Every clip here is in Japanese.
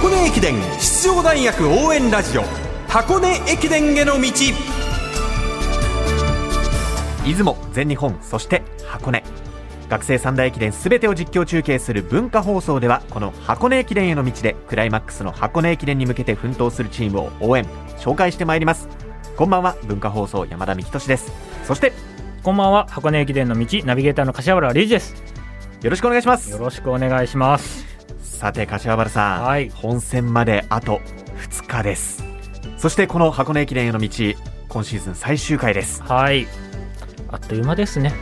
箱根駅伝出場大学応援ラジオ。箱根駅伝への道。出雲全日本そして箱根。学生三大駅伝すべてを実況中継する文化放送ではこの箱根駅伝への道でクライマックスの箱根駅伝に向けて奮闘するチームを応援紹介してまいります。こんばんは文化放送山田美希俊です。そしてこんばんは箱根駅伝の道ナビゲーターの柏原理事です。よろしくお願いします。よろしくお願いしますさて柏原さん、はい。本戦まであと2日です。そしてこの箱根駅伝への道今シーズン最終回です。はい。あっという間ですね。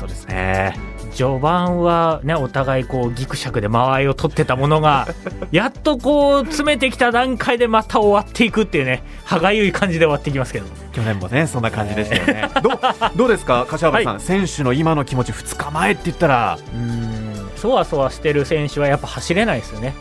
そうですね。序盤はねお互いこうギクシャクで間合いを取ってたものが やっとこう詰めてきた段階でまた終わっていくっていうね歯がゆい感じで終わっていきますけど。去年もねそんな感じでしたよね、どうどうですか柏原さん、選手の今の気持ち2日前って言ったらうーんそわそわしてる選手はやっぱ走れないですよね。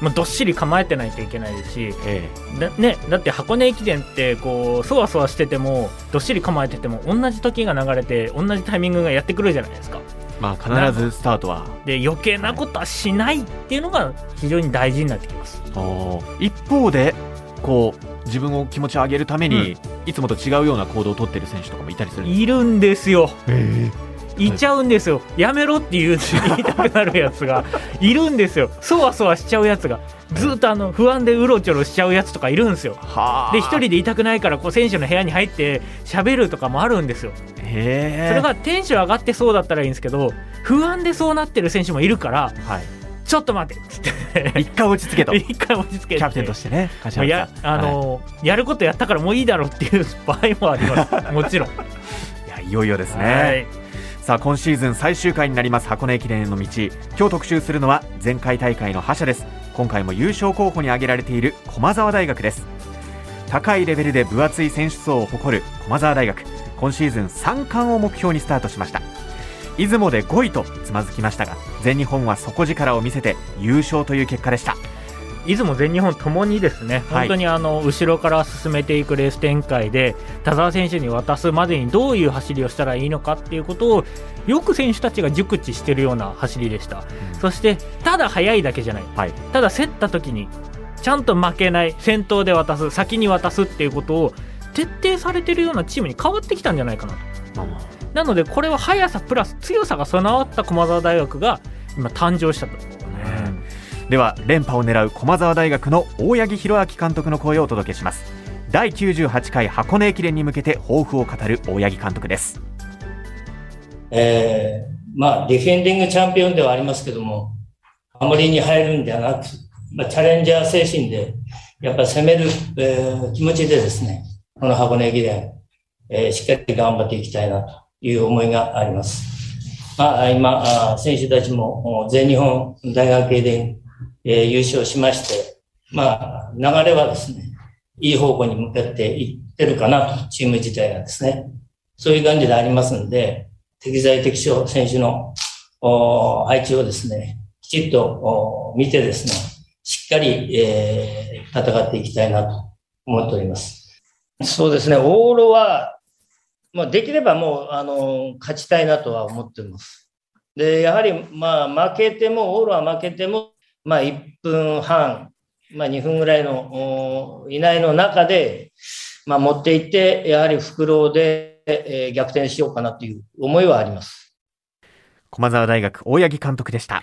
もうどっしり構えてないといけないですし。えだ,、ね、だって箱根駅伝ってこうそわそわしててもどっしり構えてても同じ時が流れて同じタイミングがやってくるじゃないですか。まあ必ずスタートは。で余計なことはしないっていうのが非常に大事になってきます。おー。一方でこう自分を気持ちを上げるために、いつもと違うような行動を取ってる選手とかもいたりするんですいるんですよ。えい。ちゃうんですよ。やめろって言う言いたくなるやつが いるんですよ。そわそわしちゃうやつが。ずっとあの不安でうろちょろしちゃうやつとかいるんですよ。はあ。で一人でいたくないからこう選手の部屋に入って喋るとかもあるんですよ。へえ。それがテンション上がってそうだったらいいんですけど不安でそうなってる選手もいるからはい。ちょっと待ってっつって。一回落ち着けと。キ一回落ち着けてャプテンとしてねやあの、やることやったからもういいだろうっていう場合もあります。もちろん、は いいやいよいよですね、はいさあ今シーズン最終回になります箱根駅伝への道。今日特集するのは前回大会の覇者です。今回も優勝候補に挙げられている駒澤大学です。高いレベルで分厚い選手層を誇る駒澤大学。今シーズン3冠を目標にスタートしました。出雲で5位とつまずきましたが全日本は底力を見せて優勝という結果でした。出雲、全日本ともにですね、はい。本当にあの後ろから進めていくレース展開で田澤選手に渡すまでにどういう走りをしたらいいのかっていうことをよく選手たちが熟知しているような走りでした、そしてただ速いだけじゃない。はい。ただ競った時にちゃんと負けない先頭で渡す先に渡すっていうことを徹底されているようなチームに変わってきたんじゃないかなと。なのでこれは速さプラス強さが備わった駒澤大学が今誕生したと、では連覇を狙う駒澤大学の大八木弘明監督の声をお届けします第98回箱根駅伝に向けて抱負を語る大八木監督ですえーまあ、ディフェンディングチャンピオンではありますけども、守りに入るんではなく、まあ、チャレンジャー精神で、やっぱ攻める、えー気持ちでですね、この箱根駅伝、えーしっかり頑張っていきたいなという思いがあります。まあ、今、あ選手たちも全日本大学駅伝、えー優勝しまして、まあ、流れはですね、いい方向に向かっていってるかなと、チーム自体がですね。そういう感じでありますんで、適材適所選手の配置をですね、きちっと見てですね、しっかり、えー戦っていきたいなと思っております。そうですね、往路は、まあ、できればもう、あの、勝ちたいなとは思ってます。で、やはり、まあ、負けても、往路は負けても、まあ、1分半、まあ、2分ぐらいのお以内の中で、まあ、持っていって、やはり袋で、えー逆転しようかなという思いはあります。駒澤大学大八木監督でした。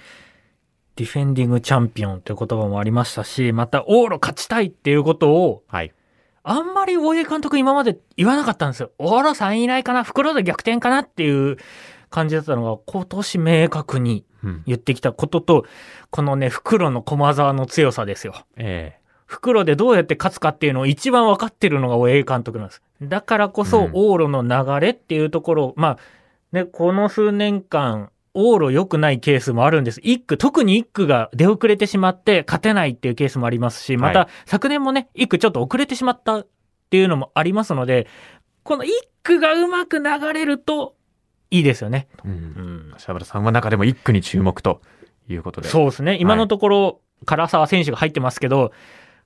ディフェンディングチャンピオンという言葉もありましたしまた往路勝ちたいっていうことをはい。あんまり大江監督今まで言わなかったんですよ。往路3位以内かな袋で逆転かなっていう感じだったのが今年明確にうん言ってきたこととこのね袋の駒澤の強さですよ。え袋でどうやって勝つかっていうのを一番分かってるのが大江監督なんです。だからこそうん。往路の流れっていうところを、まあ、ね、この数年間、往路良くないケースもあるんです。一区、特に一区が出遅れてしまって勝てないっていうケースもありますし、まはた昨年もね、一区ちょっと遅れてしまったっていうのもありますので、この一区がうまく流れるといいですよね。えうん。うん。柏原さんは中でも一区に注目ということで。そうですね。今のところ、唐沢選手が入ってますけど、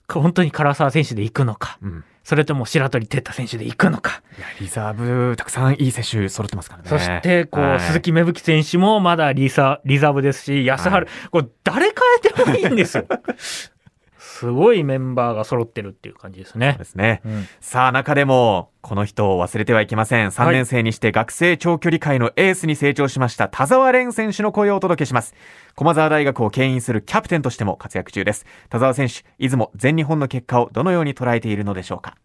本当に唐沢選手で行くのか、うん。それとも白鳥哲太選手で行くのか、いやリザーブたくさんいい選手揃ってますからね。そしてこう、はい。鈴木芽吹選手もまだリサリザーブですし、安原、はい。こう誰変えてもいいんですよ。すごいメンバーが揃ってるっていう感じですね。ですね。うんさあ、中でも、この人を忘れてはいけません。3年生にして学生長距離界のエースに成長しました田沢蓮選手の声をお届けします。駒澤大学を牽引するキャプテンとしても活躍中です。田沢選手、出雲全日本の結果をどのように捉えているのでしょうか？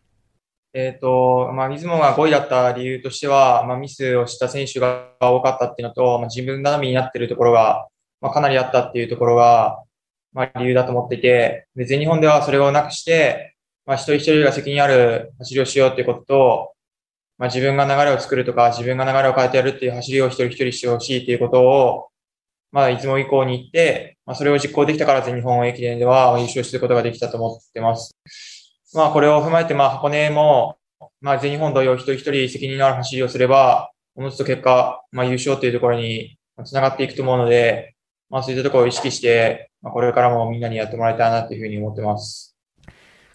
えっ、と、まあ、出雲が5位だった理由としては、まあ、ミスをした選手が多かったっていうのと、まあ、自分頼みになっているところが、まあ、かなりあったっていうところが、まあ、理由だと思っていて、で全日本ではそれをなくして、まあ、一人一人が責任ある走りをしようっていうことと、まあ、自分が流れを作るとか、自分が流れを変えてやるっていう走りを一人一人してほしいっていうことを、まあ、出雲以降に行って、まあ、それを実行できたから全日本駅伝では優勝することができたと思ってます。まあ、これを踏まえて、まあ、箱根も、まあ、全日本同様、一人一人責任のある走りをすれば、おのずと結果、まあ、優勝というところにつながっていくと思うので、まあ、そういったところを意識して、まあ、これからもみんなにやってもらいたいなというふうに思ってます。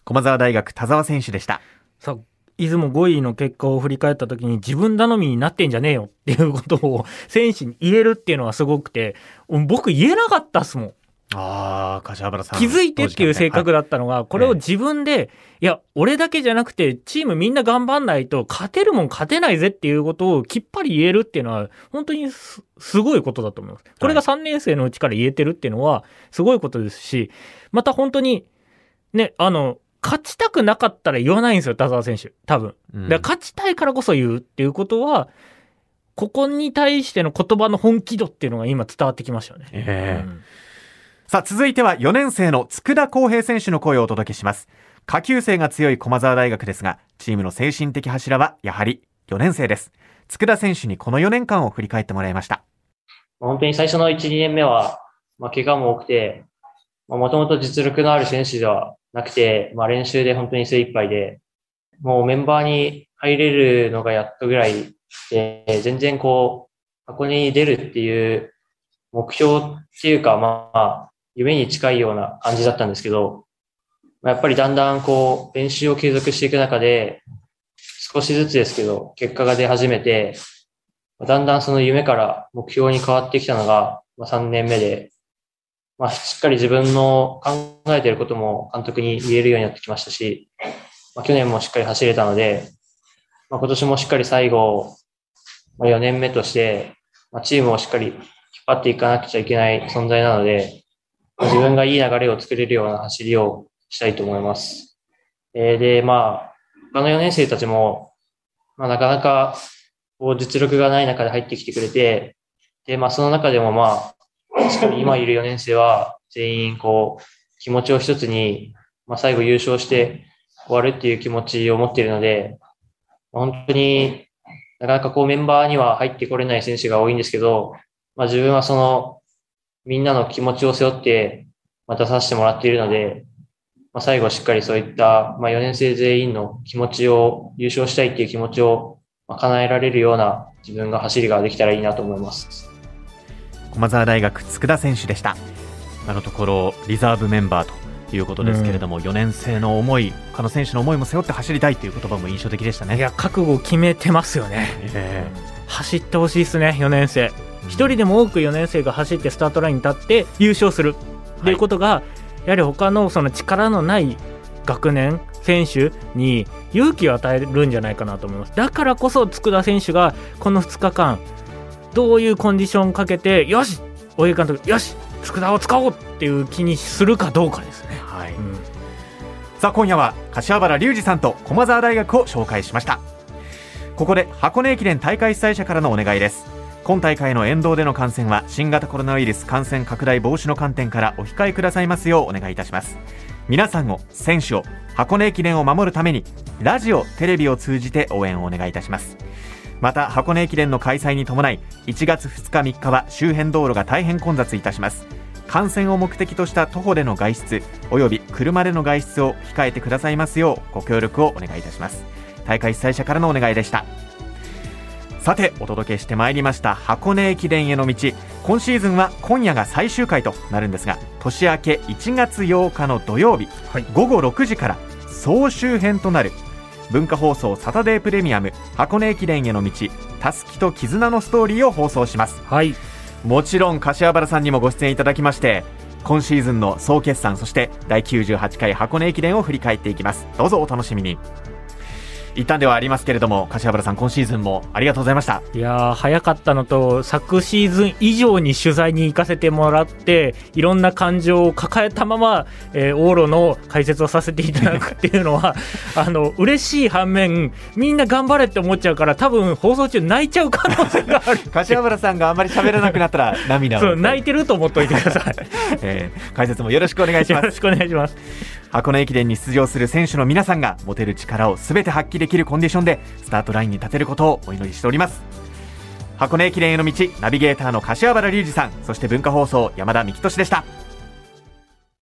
駒澤大学田沢選手でした。さあ、出雲5位の結果を振り返った時に自分頼みになってんじゃねえよっていうことを選手に言えるっていうのはすごくて、僕言えなかったっすもん。ああ、柏原さん。気づいてっていう性格だ。だったのが、これを自分で、いや、俺だけじゃなくて、チームみんな頑張んないと、勝てるもん勝てないぜっていうことをきっぱり言えるっていうのは、本当にすすごいことだと思います。これが3年生のうちから言えてるっていうのは、すごいことですし、また本当に、ね、あの、勝ちたくなかったら言わないんですよ、田澤選手。多分。うんだ勝ちたいからこそ言うっていうことは、ここに対しての言葉の本気度っていうのが今伝わってきましたよね。ええうんさあ、続いては4年生の佃康平選手の声をお届けします。下級生が強い駒澤大学ですが、チームの精神的柱はやはり4年生です。佃選手にこの4年間を振り返ってもらいました。本当に最初の1、2年目は、まあ、怪我も多くて、もともと実力のある選手ではなくて、まあ、練習で本当に精一杯で、もうメンバーに入れるのがやっとぐらいで、全然こう、箱に出るっていう目標っていうか、まあ、夢に近いような感じだったんですけど、やっぱりだんだんこう、練習を継続していく中で、少しずつですけど、結果が出始めて、だんだんその夢から目標に変わってきたのが、まあ、3年目で、まあ、しっかり自分の考えていることも監督に言えるようになってきましたし、まあ、去年もしっかり走れたので、まあ、今年もしっかり最後、まあ、4年目として、まあ、チームをしっかり引っ張っていかなくちゃいけない存在なので、自分がいい流れを作れるような走りをしたいと思います。えーで、まあ、他の4年生たちも、まあ、なかなかこう実力がない中で入ってきてくれて、で、まあその中でもまあ、しっかり今いる4年生は全員こう、気持ちを一つに、まあ最後優勝して終わるっていう気持ちを持っているので、まあ本当になかなかこうメンバーには入ってこれない選手が多いんですけど、まあ自分はそのみんなの気持ちを背負ってまたさせてもらっているので、まあ、最後しっかりそういった、まあ、4年生全員の気持ちを優勝したいっていう気持ちをまあ叶えられるような自分が走りができたらいいなと思います。駒澤大学佃選手でした。あのところリザーブメンバーということですけれども、4年生の思い、他の選手の思いも背負って走りたいという言葉も印象的でしたね。いや、覚悟を決めてますよね。え走ってほしいですね、4年生。一人でも多く4年生が走ってスタートラインに立って優勝する。っていうことが、やはり他のその力のない学年選手に勇気を与えるんじゃないかなと思います。だからこそ佃選手がこの2日間どういうコンディションをかけてよし大江監督よし佃を使おうっていう気にするかどうかですね、はい。うん。さあ今夜は柏原隆二さんと駒澤大学を紹介しましたここで箱根駅伝大会主催者からのお願いです。今大会の沿道での観戦は新型コロナウイルス感染拡大防止の観点からお控えくださいますようお願いいたします。皆さんを選手を箱根駅伝を守るためにラジオテレビを通じて応援をお願いいたします。また箱根駅伝の開催に伴い1月2日3日は周辺道路が大変混雑いたします。観戦を目的とした徒歩での外出および車での外出を控えてくださいますようご協力をお願いいたします。大会主催者からのお願いでした。さてお届けしてまいりました箱根駅伝への道。今シーズンは今夜が最終回となるんですが年明け1月8日の土曜日、はい。午後6時から総集編となる文化放送サタデープレミアム箱根駅伝への道たすきと絆のストーリーを放送します。はい。もちろん柏原さんにもご出演いただきまして今シーズンの総決算そして第98回箱根駅伝を振り返っていきます。どうぞお楽しみに一旦ではありますけれども柏原さん今シーズンもありがとうございました。いやー早かったのと昨シーズン以上に取材に行かせてもらっていろんな感情を抱えたまま、えー、往路の解説をさせていただくっていうのは あの嬉しい反面みんな頑張れって思っちゃうから多分放送中泣いちゃう可能性がある。柏原さんがあんまり喋らなくなったら涙を。そう泣いてると思っておいてください、えー、解説もよろしくお願いします。よろしくお願いします。箱根駅伝に出場する選手の皆さんが持てる力を全て発揮できるコンディションでスタートラインに立てることをお祈りしております。箱根駅伝への道ナビゲーターの柏原隆二さんそして文化放送山田幹俊でした。